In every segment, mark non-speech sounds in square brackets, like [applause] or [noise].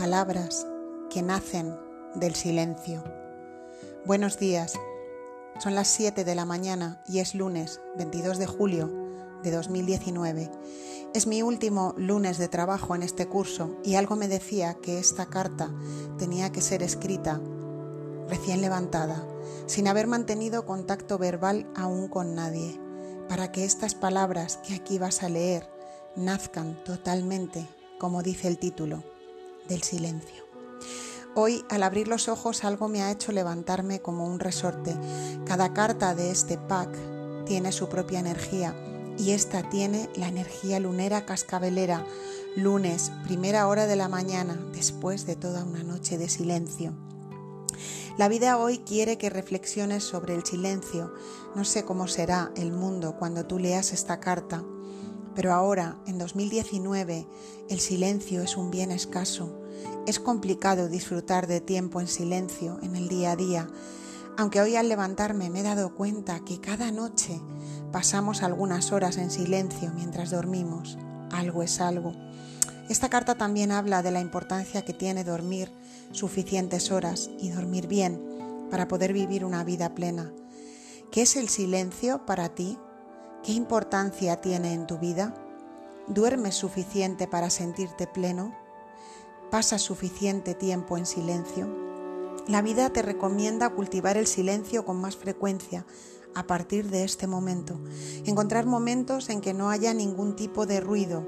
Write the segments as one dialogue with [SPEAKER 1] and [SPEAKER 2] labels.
[SPEAKER 1] palabras que nacen del silencio. Buenos días, son las 7 de la mañana y es lunes 22 de julio de 2019. Es mi último lunes de trabajo en este curso y algo me decía que esta carta tenía que ser escrita recién levantada, sin haber mantenido contacto verbal aún con nadie, para que estas palabras que aquí vas a leer nazcan totalmente, como dice el título, del silencio. Hoy, al abrir los ojos, algo me ha hecho levantarme como un resorte. Cada carta de este pack tiene su propia energía y esta tiene la energía lunera cascabelera, lunes, primera hora de la mañana, después de toda una noche de silencio. La vida hoy quiere que reflexiones sobre el silencio. No sé cómo será el mundo cuando tú leas esta carta, pero ahora, en 2019, el silencio es un bien escaso. Es complicado disfrutar de tiempo en silencio en el día a día, aunque hoy al levantarme me he dado cuenta que cada noche pasamos algunas horas en silencio mientras dormimos. Algo es algo. Esta carta también habla de la importancia que tiene dormir suficientes horas y dormir bien para poder vivir una vida plena. ¿Qué es el silencio para ti? ¿Qué importancia tiene en tu vida? ¿Duermes suficiente para sentirte pleno? ¿Pasas suficiente tiempo en silencio? La vida te recomienda cultivar el silencio con más frecuencia a partir de este momento. Encontrar momentos en que no haya ningún tipo de ruido,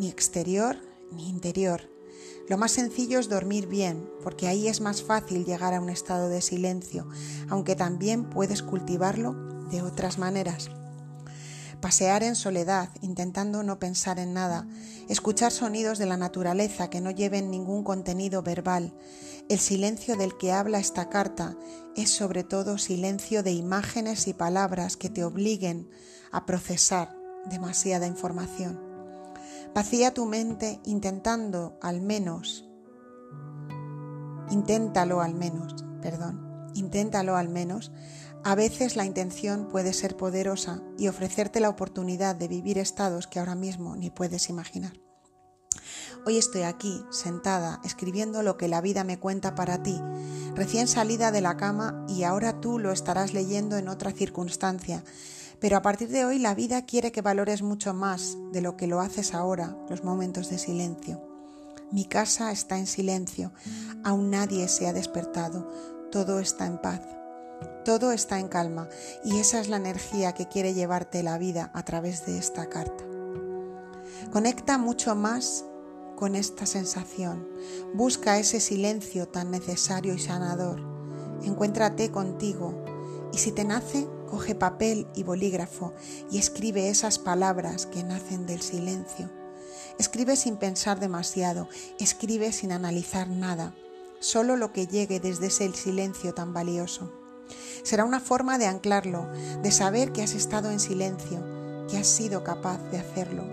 [SPEAKER 1] ni exterior ni interior. Lo más sencillo es dormir bien, porque ahí es más fácil llegar a un estado de silencio, aunque también puedes cultivarlo de otras maneras. Pasear en soledad, intentando no pensar en nada, escuchar sonidos de la naturaleza que no lleven ningún contenido verbal. El silencio del que habla esta carta es sobre todo silencio de imágenes y palabras que te obliguen a procesar demasiada información. Vacía tu mente intentando al menos, inténtalo al menos, perdón, inténtalo al menos. A veces la intención puede ser poderosa y ofrecerte la oportunidad de vivir estados que ahora mismo ni puedes imaginar. Hoy estoy aquí, sentada, escribiendo lo que la vida me cuenta para ti, recién salida de la cama y ahora tú lo estarás leyendo en otra circunstancia, pero a partir de hoy la vida quiere que valores mucho más de lo que lo haces ahora, los momentos de silencio. Mi casa está en silencio, aún nadie se ha despertado, todo está en paz, todo está en calma y esa es la energía que quiere llevarte la vida a través de esta carta. Conecta mucho más con esta sensación, busca ese silencio tan necesario y sanador, encuéntrate contigo y si te nace, coge papel y bolígrafo y escribe esas palabras que nacen del silencio. Escribe sin pensar demasiado, escribe sin analizar nada, solo lo que llegue desde ese silencio tan valioso. Será una forma de anclarlo, de saber que has estado en silencio, que has sido capaz de hacerlo.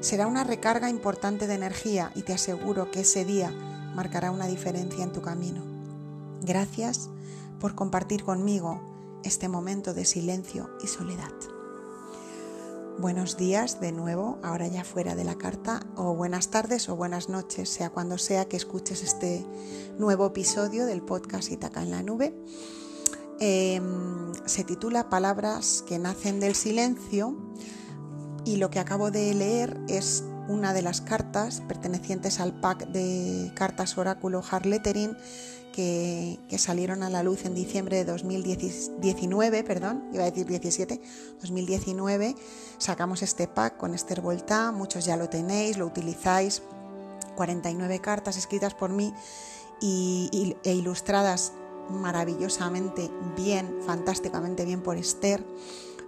[SPEAKER 1] Será una recarga importante de energía y te aseguro que ese día marcará una diferencia en tu camino. Gracias por compartir conmigo este momento de silencio y soledad. Buenos días de nuevo, ahora ya fuera de la carta, o buenas tardes o buenas noches, sea cuando sea que escuches este nuevo episodio del podcast Itaca en la Nube. Em, se titula Palabras que nacen del silencio y lo que acabo de leer es una de las cartas pertenecientes al pack de cartas oráculo Harlettering que, salieron a la luz en diciembre de 2019, perdón, iba a decir 17, 2019, sacamos este pack con Esther Volta, muchos ya lo tenéis, lo utilizáis, 49 cartas escritas por mí y, e ilustradas maravillosamente bien, fantásticamente bien por Esther.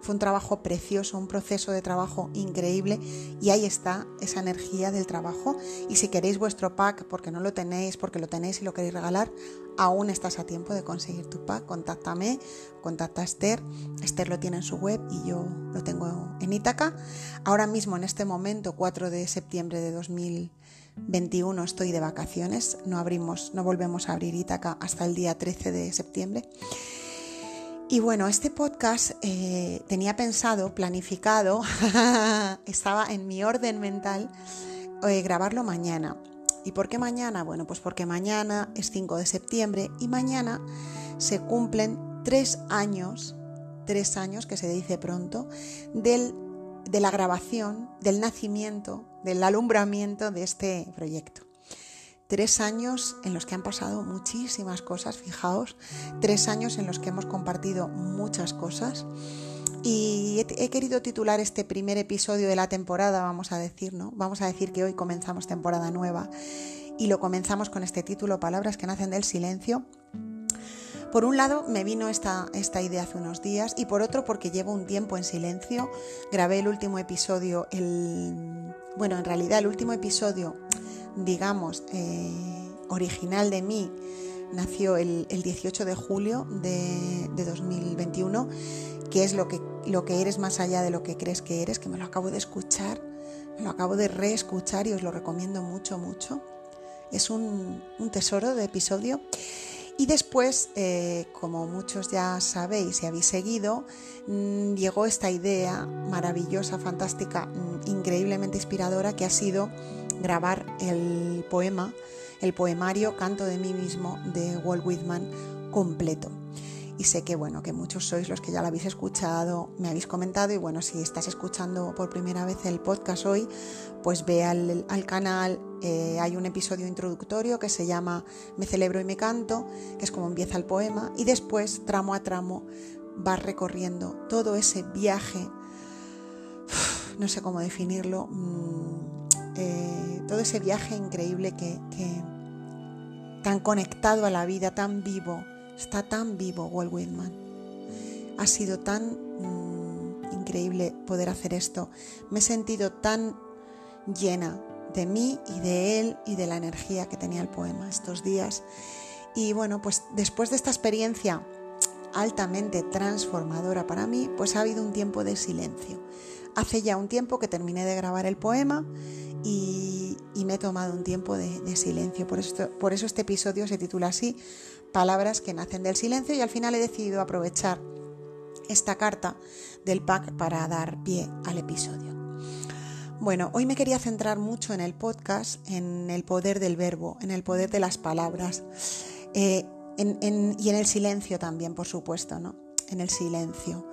[SPEAKER 1] Fue un trabajo precioso, un proceso de trabajo increíble y ahí está esa energía del trabajo. Y si queréis vuestro pack, porque no lo tenéis, porque lo tenéis y lo queréis regalar, aún estás a tiempo de conseguir tu pack. Contáctame, contacta a Esther. Esther lo tiene en su web y yo lo tengo en Ítaca. Ahora mismo, en este momento, 4 de septiembre de 2021, estoy de vacaciones. No abrimos, no volvemos a abrir Ítaca hasta el día 13 de septiembre. Y bueno, este podcast eh, tenía pensado, planificado, [laughs] estaba en mi orden mental eh, grabarlo mañana. ¿Y por qué mañana? Bueno, pues porque mañana es 5 de septiembre y mañana se cumplen tres años, tres años que se dice pronto, del, de la grabación, del nacimiento, del alumbramiento de este proyecto. Tres años en los que han pasado muchísimas cosas, fijaos, tres años en los que hemos compartido muchas cosas. Y he, querido titular este primer episodio de la temporada, vamos a decir, ¿no? Vamos a decir que hoy comenzamos temporada nueva y lo comenzamos con este título, Palabras que nacen del silencio. Por un lado me vino esta, esta idea hace unos días y por otro porque llevo un tiempo en silencio. Grabé el último episodio, el, bueno, en realidad el último episodio digamos, eh, original de mí nació el, 18 de julio de, 2021, que es lo que, lo que eres más allá de lo que crees que eres, que me lo acabo de escuchar, me lo acabo de reescuchar y os lo recomiendo mucho, mucho. Es un, tesoro de episodio. Y después, eh, como muchos ya sabéis y habéis seguido, mm, llegó esta idea maravillosa, fantástica, mm, increíblemente inspiradora que ha sido grabar el poema, el poemario Canto de mí mismo de Walt Whitman completo. Y sé que bueno, que muchos sois los que ya lo habéis escuchado, me habéis comentado y bueno, si estás escuchando por primera vez el podcast hoy, pues ve al, canal, eh, hay un episodio introductorio que se llama Me celebro y me canto, que es como empieza el poema, y después, tramo a tramo, vas recorriendo todo ese viaje, no sé cómo definirlo, mm, eh, todo ese viaje increíble que, tan conectado a la vida, tan vivo, está tan vivo Walt Whitman. Ha sido tan mm, increíble poder hacer esto. Me he sentido tan llena de mí y de él y de la energía que tenía el poema estos días. Y bueno, pues después de esta experiencia altamente transformadora para mí, pues ha habido un tiempo de silencio. Hace ya un tiempo que terminé de grabar el poema y, me he tomado un tiempo de, silencio. Por, por eso este episodio se titula así, Palabras que nacen del silencio y al final he decidido aprovechar esta carta del pack para dar pie al episodio. Bueno, hoy me quería centrar mucho en el podcast, en el poder del verbo, en el poder de las palabras eh, y en el silencio también, por supuesto, ¿no? En el silencio.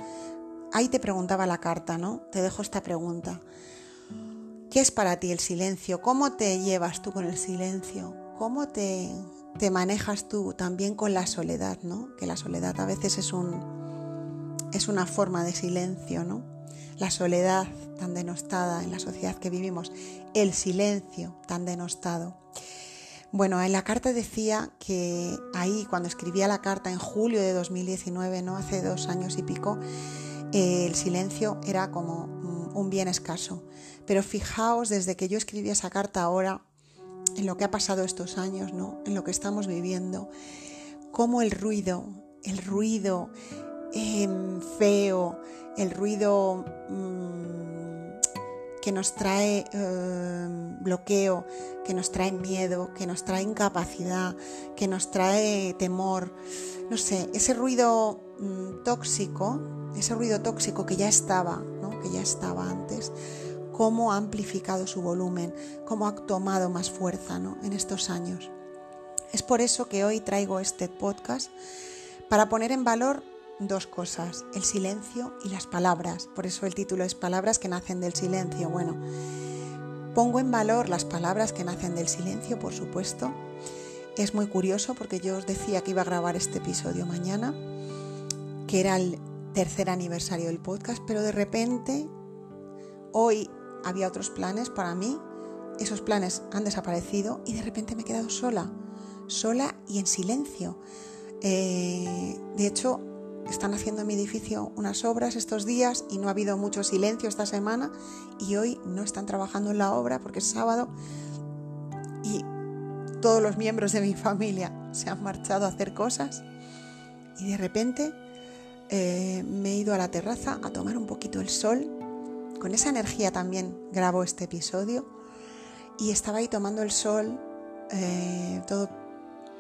[SPEAKER 1] Ahí te preguntaba la carta, ¿no? Te dejo esta pregunta. ¿Qué es para ti el silencio? ¿Cómo te llevas tú con el silencio? ¿Cómo te, te manejas tú también con la soledad, ¿no? Que la soledad a veces es, un, es una forma de silencio, ¿no? La soledad tan denostada en la sociedad que vivimos, el silencio tan denostado. Bueno, en la carta decía que ahí, cuando escribía la carta en julio de 2019, ¿no? Hace dos años y pico, el silencio era como un bien escaso. Pero fijaos, desde que yo escribí esa carta ahora, en lo que ha pasado estos años, ¿no? En lo que estamos viviendo, cómo el ruido, el ruido em, feo, el ruido mm, que nos trae em, bloqueo, que nos trae miedo, que nos trae incapacidad, que nos trae temor, no sé, ese ruido mm, tóxico, ese ruido tóxico que ya estaba, ¿no? que ya estaba antes, cómo ha amplificado su volumen, cómo ha tomado más fuerza en estos años. Es por eso que hoy traigo este podcast para poner en valor dos cosas, el silencio y las palabras. Por eso el título es Palabras que nacen del silencio. Bueno, pongo en valor las palabras que nacen del silencio, por supuesto. Es muy curioso porque yo os decía que iba a grabar este episodio mañana, que era el tercer aniversario del podcast, pero de repente hoy había otros planes para mí, esos planes han desaparecido y de repente me he quedado sola, sola y en silencio. Eh, de hecho, están haciendo en mi edificio unas obras estos días y no ha habido mucho silencio esta semana y hoy no están trabajando en la obra porque es sábado y todos los miembros de mi familia se han marchado a hacer cosas y de repente eh, me he ido a la terraza a tomar un poquito el sol con esa energía también grabo este episodio y estaba ahí tomando el sol, eh, todo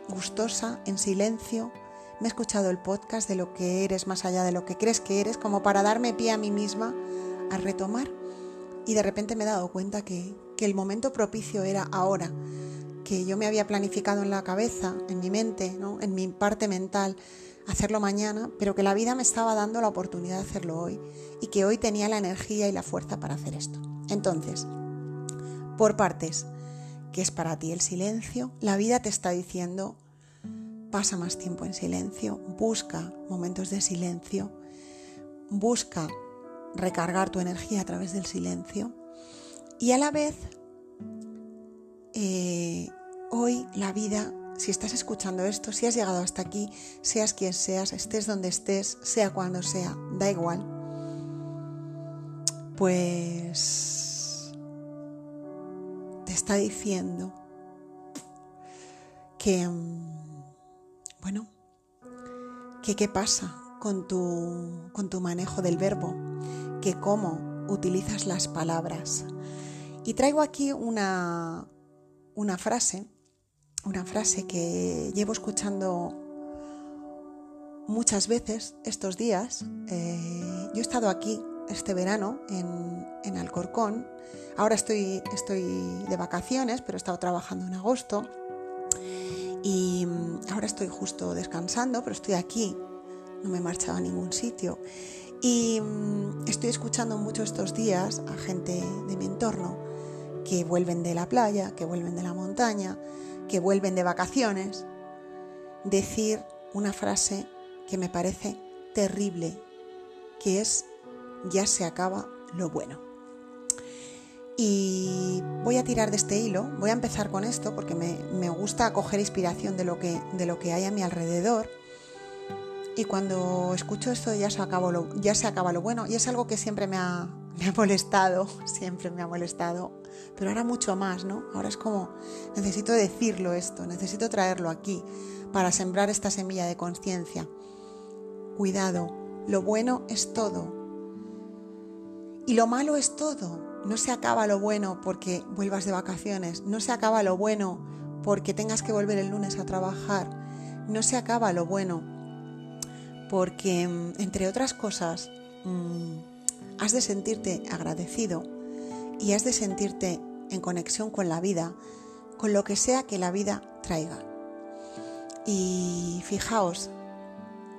[SPEAKER 1] gustosa, en silencio. Me he escuchado el podcast de lo que eres más allá de lo que crees que eres, como para darme pie a mí misma a retomar. Y de repente me he dado cuenta que, que el momento propicio era ahora. que yo me había planificado en la cabeza, en mi mente, en mi parte mental, hacerlo mañana, pero que la vida me estaba dando la oportunidad de hacerlo hoy y que hoy tenía la energía y la fuerza para hacer esto. Entonces, por partes, ¿qué es para ti el silencio? La vida te está diciendo, pasa más tiempo en silencio, busca momentos de silencio, busca recargar tu energía a través del silencio y a la vez eh, hoy la vida, si estás escuchando esto, si has llegado hasta aquí, seas quien seas, estés donde estés, sea cuando sea, da igual, pues te está diciendo que, mm, bueno, que qué pasa con tu, con tu manejo del verbo, que cómo utilizas las palabras. Y traigo aquí una, una frase, una frase que llevo escuchando muchas veces estos días. Eh, yo he estado aquí este verano en, en, Alcorcón. Ahora estoy, estoy de vacaciones, pero he estado trabajando en agosto. Y mm, ahora estoy justo descansando, pero estoy aquí. No me he marchado a ningún sitio. Y mm, estoy escuchando mucho estos días a gente de mi entorno que vuelven de la playa, que vuelven de la montaña, que vuelven de vacaciones, decir una frase que me parece terrible, que es ya se acaba lo bueno. Y voy a tirar de este hilo, voy a empezar con esto porque me, gusta coger inspiración de lo, que, de lo que hay a mi alrededor. Y cuando escucho esto ya se, lo, ya se acaba lo bueno. Y es algo que siempre me ha, me ha molestado, siempre me ha molestado pero ahora mucho más, ¿no? Ahora es como, necesito decirlo esto, necesito traerlo aquí para sembrar esta semilla de conciencia. Cuidado, lo bueno es todo. Y lo malo es todo. No se acaba lo bueno porque vuelvas de vacaciones, no se acaba lo bueno porque tengas que volver el lunes a trabajar, no se acaba lo bueno porque, mm, entre otras cosas, mm, has de sentirte agradecido y has de sentirte en conexión con la vida, con lo que sea que la vida traiga. Y fijaos,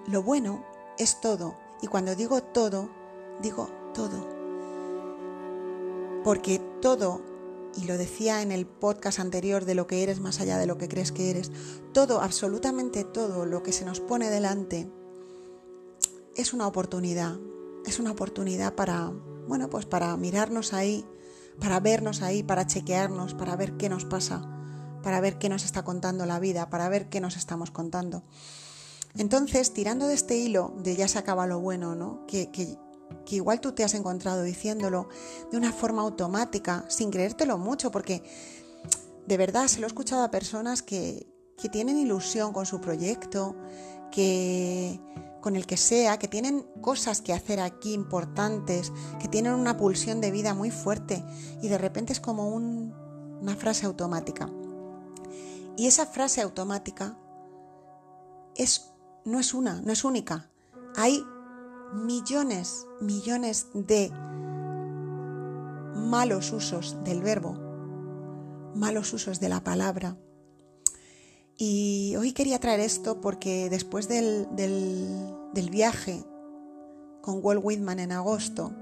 [SPEAKER 1] lo bueno es todo. Y cuando digo todo, digo todo. Porque todo, y lo decía en el podcast anterior de lo que eres más allá de lo que crees que eres, todo, absolutamente todo lo que se nos pone delante es una oportunidad. Es una oportunidad para, bueno, pues para mirarnos ahí para vernos ahí, para chequearnos, para ver qué nos pasa, para ver qué nos está contando la vida, para ver qué nos estamos contando. Entonces, tirando de este hilo de ya se acaba lo bueno, ¿no? Que, que, igual tú te has encontrado diciéndolo de una forma automática, sin creértelo mucho, porque de verdad se lo he escuchado a personas que, que tienen ilusión con su proyecto, que con el que sea, que tienen cosas que hacer aquí importantes, que tienen una pulsión de vida muy fuerte y de repente es como una frase automática. Y esa frase automática es, no es una, no es única. Hay millones, millones de malos usos del verbo, malos usos de la palabra, y hoy quería traer esto porque después del, viaje con Walt Whitman en agosto,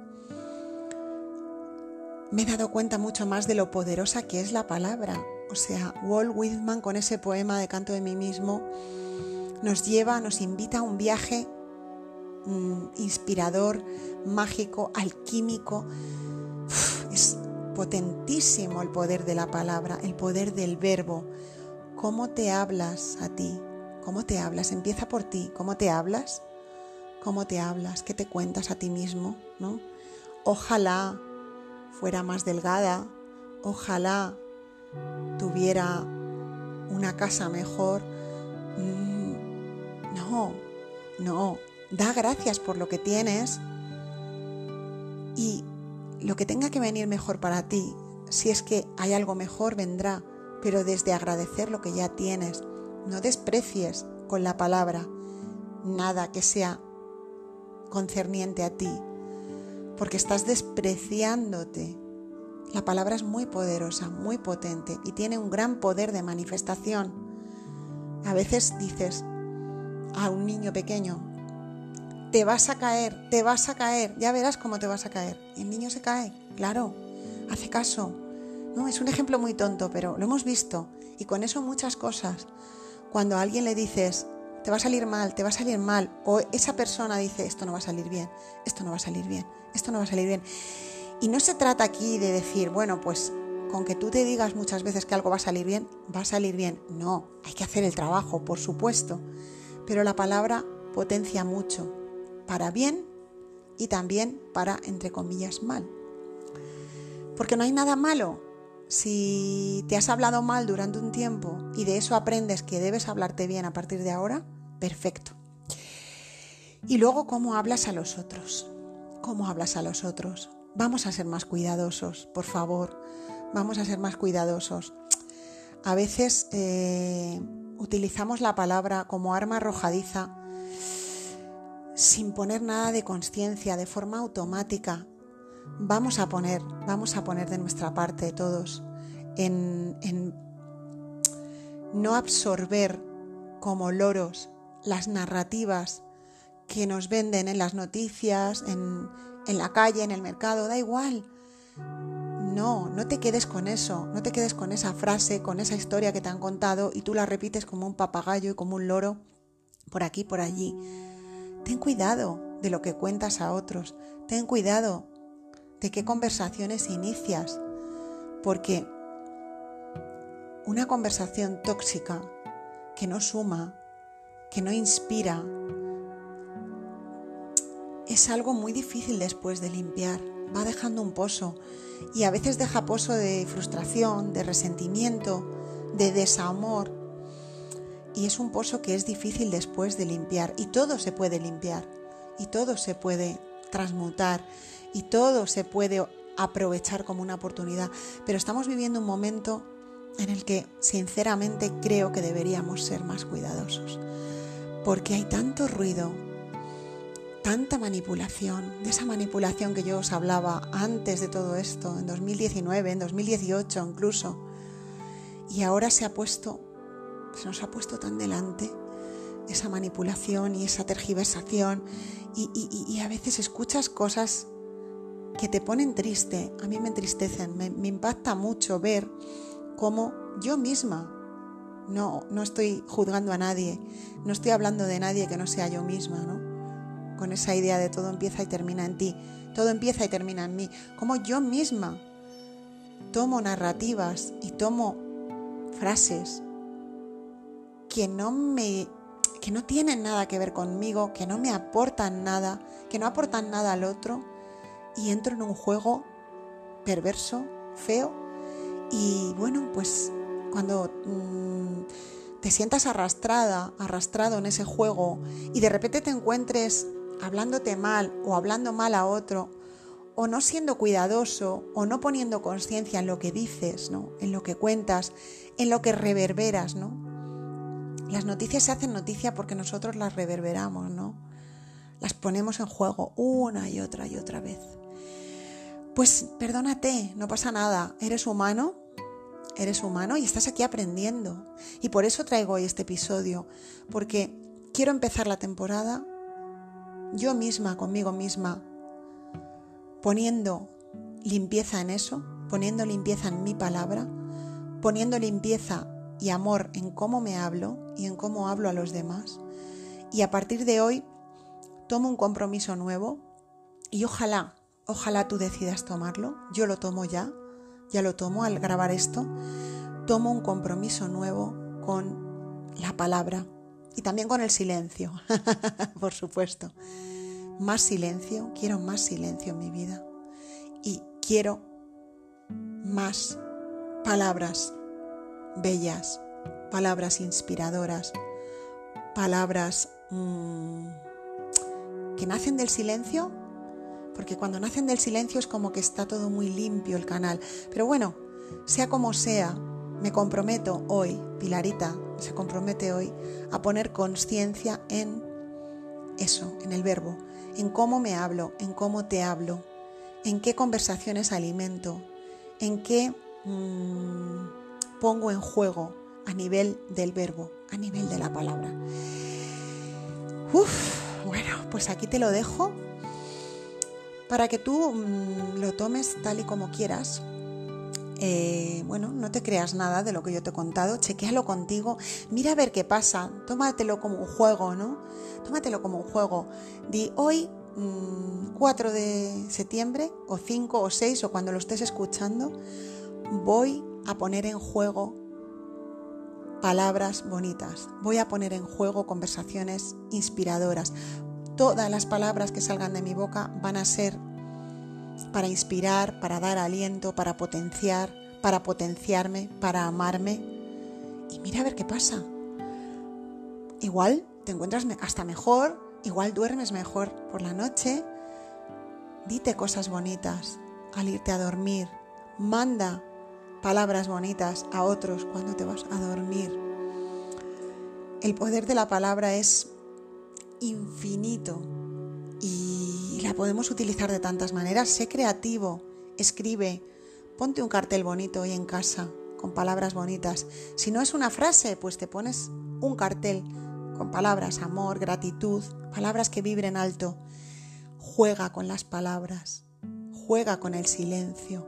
[SPEAKER 1] me he dado cuenta mucho más de lo poderosa que es la palabra. O sea, Walt Whitman con ese poema de canto de mí mismo nos lleva, nos invita a un viaje mm, inspirador, mágico, alquímico. es potentísimo el poder de la palabra, el poder del verbo cómo te hablas a ti, cómo te hablas, empieza por ti, cómo te hablas, cómo te hablas, qué te cuentas a ti mismo, ¿no? Ojalá fuera más delgada, ojalá tuviera una casa mejor. Mm, no, no, da gracias por lo que tienes. Y lo que tenga que venir mejor para ti, si es que hay algo mejor, vendrá pero desde agradecer lo que ya tienes. No desprecies con la palabra nada que sea concerniente a ti, porque estás despreciándote La palabra es muy poderosa, muy potente y tiene un gran poder de manifestación. A veces dices a un niño pequeño, te vas a caer, te vas a caer, ya verás cómo te vas a caer. Y el niño se cae, claro, hace caso. No, es un ejemplo muy tonto, pero lo hemos visto. Y con eso muchas cosas. Cuando a alguien le dices, te va a salir mal, te va a salir mal, o esa persona dice, esto no va a salir bien, esto no va a salir bien, esto no va a salir bien. Y no se trata aquí de decir, bueno, pues con que tú te digas muchas veces que algo va a salir bien, va a salir bien. No, hay que hacer el trabajo, por supuesto. Pero la palabra potencia mucho, para bien y también para, entre comillas, mal. Porque no hay nada malo. Si te has hablado mal durante un tiempo y de eso aprendes que debes hablarte bien a partir de ahora, perfecto. Y luego, ¿cómo hablas a los otros? ¿Cómo hablas a los otros? Vamos a ser más cuidadosos, por favor. Vamos a ser más cuidadosos. A veces eh, utilizamos la palabra como arma arrojadiza sin poner nada de conciencia, de forma automática. Vamos a poner, vamos a poner de nuestra parte todos en, en no absorber como loros las narrativas que nos venden en las noticias, en, en la calle, en el mercado, da igual. No, no te quedes con eso, no te quedes con esa frase, con esa historia que te han contado y tú la repites como un papagayo y como un loro por aquí, por allí. Ten cuidado de lo que cuentas a otros, ten cuidado de qué conversaciones inicias, porque una conversación tóxica que no suma, que no inspira, es algo muy difícil después de limpiar. Va dejando un pozo y a veces deja pozo de frustración, de resentimiento, de desamor. Y es un pozo que es difícil después de limpiar. Y todo se puede limpiar. Y todo se puede transmutar. Y todo se puede aprovechar como una oportunidad. Pero estamos viviendo un momento en el que sinceramente creo que deberíamos ser más cuidadosos. Porque hay tanto ruido, tanta manipulación, de esa manipulación que yo os hablaba antes de todo esto, en 2019, en 2018 incluso, y ahora se ha puesto, se nos ha puesto tan delante esa manipulación y esa tergiversación, y, a veces escuchas cosas que te ponen triste, a mí me entristecen, me, impacta mucho ver cómo yo misma, no, no estoy juzgando a nadie, no estoy hablando de nadie que no sea yo misma, ¿no? con esa idea de todo empieza y termina en ti, todo empieza y termina en mí, como yo misma tomo narrativas y tomo frases que no me que no tienen nada que ver conmigo, que no me aportan nada, que no aportan nada al otro y entro en un juego perverso, feo y bueno, pues cuando mm, te sientas arrastrada, arrastrado en ese juego y de repente te encuentres hablándote mal o hablando mal a otro, o no siendo cuidadoso, o no poniendo conciencia en lo que dices, ¿no? en lo que cuentas, en lo que reverberas, ¿no? Las noticias se hacen noticia porque nosotros las reverberamos, ¿no? Las ponemos en juego una y otra y otra vez. Pues perdónate, no pasa nada, eres humano, eres humano y estás aquí aprendiendo. Y por eso traigo hoy este episodio, porque quiero empezar la temporada yo misma, conmigo misma, poniendo limpieza en eso, poniendo limpieza en mi palabra, poniendo limpieza y amor en cómo me hablo y en cómo hablo a los demás. Y a partir de hoy tomo un compromiso nuevo y ojalá, ojalá tú decidas tomarlo. Yo lo tomo ya, ya lo tomo al grabar esto. Tomo un compromiso nuevo con la palabra y también con el silencio, [laughs] por supuesto. Más silencio, quiero más silencio en mi vida y quiero más palabras bellas, palabras inspiradoras, palabras mm, que nacen del silencio, porque cuando nacen del silencio es como que está todo muy limpio el canal. Pero bueno, sea como sea, me comprometo hoy, Pilarita se compromete hoy a poner conciencia en eso, en el verbo, en cómo me hablo, en cómo te hablo, en qué conversaciones alimento, en qué mm, pongo en juego a nivel del verbo, a nivel de la palabra. Uf, bueno, pues aquí te lo dejo para que tú mm, lo tomes tal y como quieras. Eh, bueno, no te creas nada de lo que yo te he contado, chequéalo contigo, mira a ver qué pasa, tómatelo como un juego, ¿no? Tómatelo como un juego. Di hoy 4 mm, de septiembre o 5 o 6 o cuando lo estés escuchando, voy a poner en juego palabras bonitas, voy a poner en juego conversaciones inspiradoras. Todas las palabras que salgan de mi boca van a ser para inspirar, para dar aliento, para potenciar, para potenciarme, para amarme. Y mira a ver qué pasa. Igual te encuentras hasta mejor, igual duermes mejor por la noche. Dite cosas bonitas al irte a dormir. Manda palabras bonitas a otros cuando te vas a dormir. El poder de la palabra es infinito y la podemos utilizar de tantas maneras. Sé creativo, escribe, ponte un cartel bonito hoy en casa con palabras bonitas. Si no es una frase, pues te pones un cartel con palabras, amor, gratitud, palabras que vibren alto. Juega con las palabras, juega con el silencio,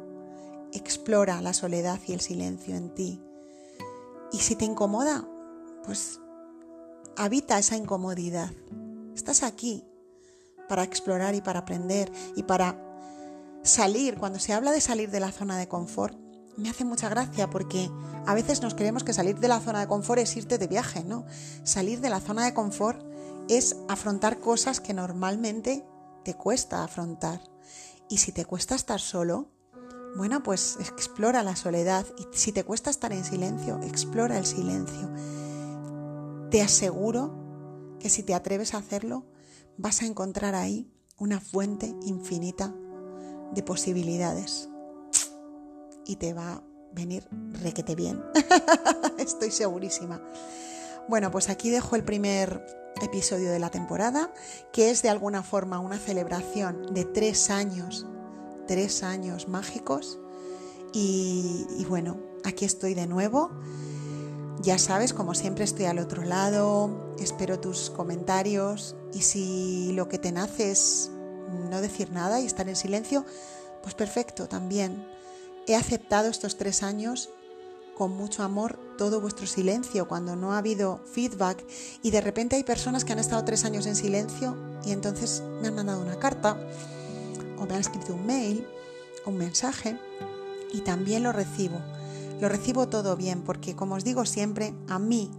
[SPEAKER 1] explora la soledad y el silencio en ti. Y si te incomoda, pues habita esa incomodidad. Estás aquí para explorar y para aprender y para salir. Cuando se habla de salir de la zona de confort, me hace mucha gracia porque a veces nos creemos que salir de la zona de confort es irte de viaje, ¿no? Salir de la zona de confort es afrontar cosas que normalmente te cuesta afrontar. Y si te cuesta estar solo, bueno, pues explora la soledad y si te cuesta estar en silencio, explora el silencio. Te aseguro que si te atreves a hacerlo, vas a encontrar ahí una fuente infinita de posibilidades y te va a venir requete bien. [laughs] Estoy segurísima. Bueno, pues aquí dejo el primer episodio de la temporada, que es de alguna forma una celebración de tres años tres años mágicos y, bueno, aquí estoy de nuevo. Ya sabes, como siempre estoy al otro lado, espero tus comentarios y si lo que te nace es no decir nada y estar en silencio, pues perfecto también. He aceptado estos tres años con mucho amor todo vuestro silencio cuando no ha habido feedback y de repente hay personas que han estado tres años en silencio y entonces me han mandado una carta o me han escrito un mail, un mensaje y también lo recibo. Lo recibo todo bien porque, como os digo siempre, a mí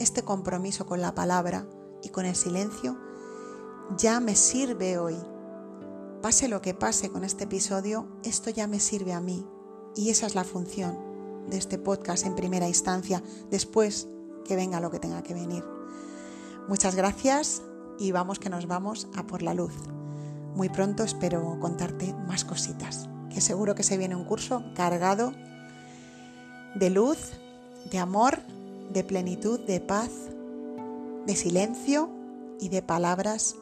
[SPEAKER 1] este compromiso con la palabra y con el silencio ya me sirve hoy. Pase lo que pase con este episodio, esto ya me sirve a mí. Y esa es la función de este podcast en primera instancia, después que venga lo que tenga que venir. Muchas gracias y vamos que nos vamos a por la luz. Muy pronto espero contarte más cositas, que seguro que se viene un curso cargado de luz, de amor, de plenitud, de paz, de silencio y de palabras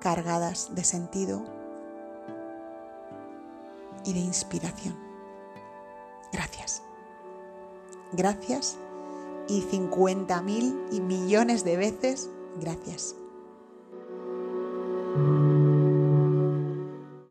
[SPEAKER 1] cargadas de sentido y de inspiración. Gracias. Gracias y 50 mil y millones de veces gracias.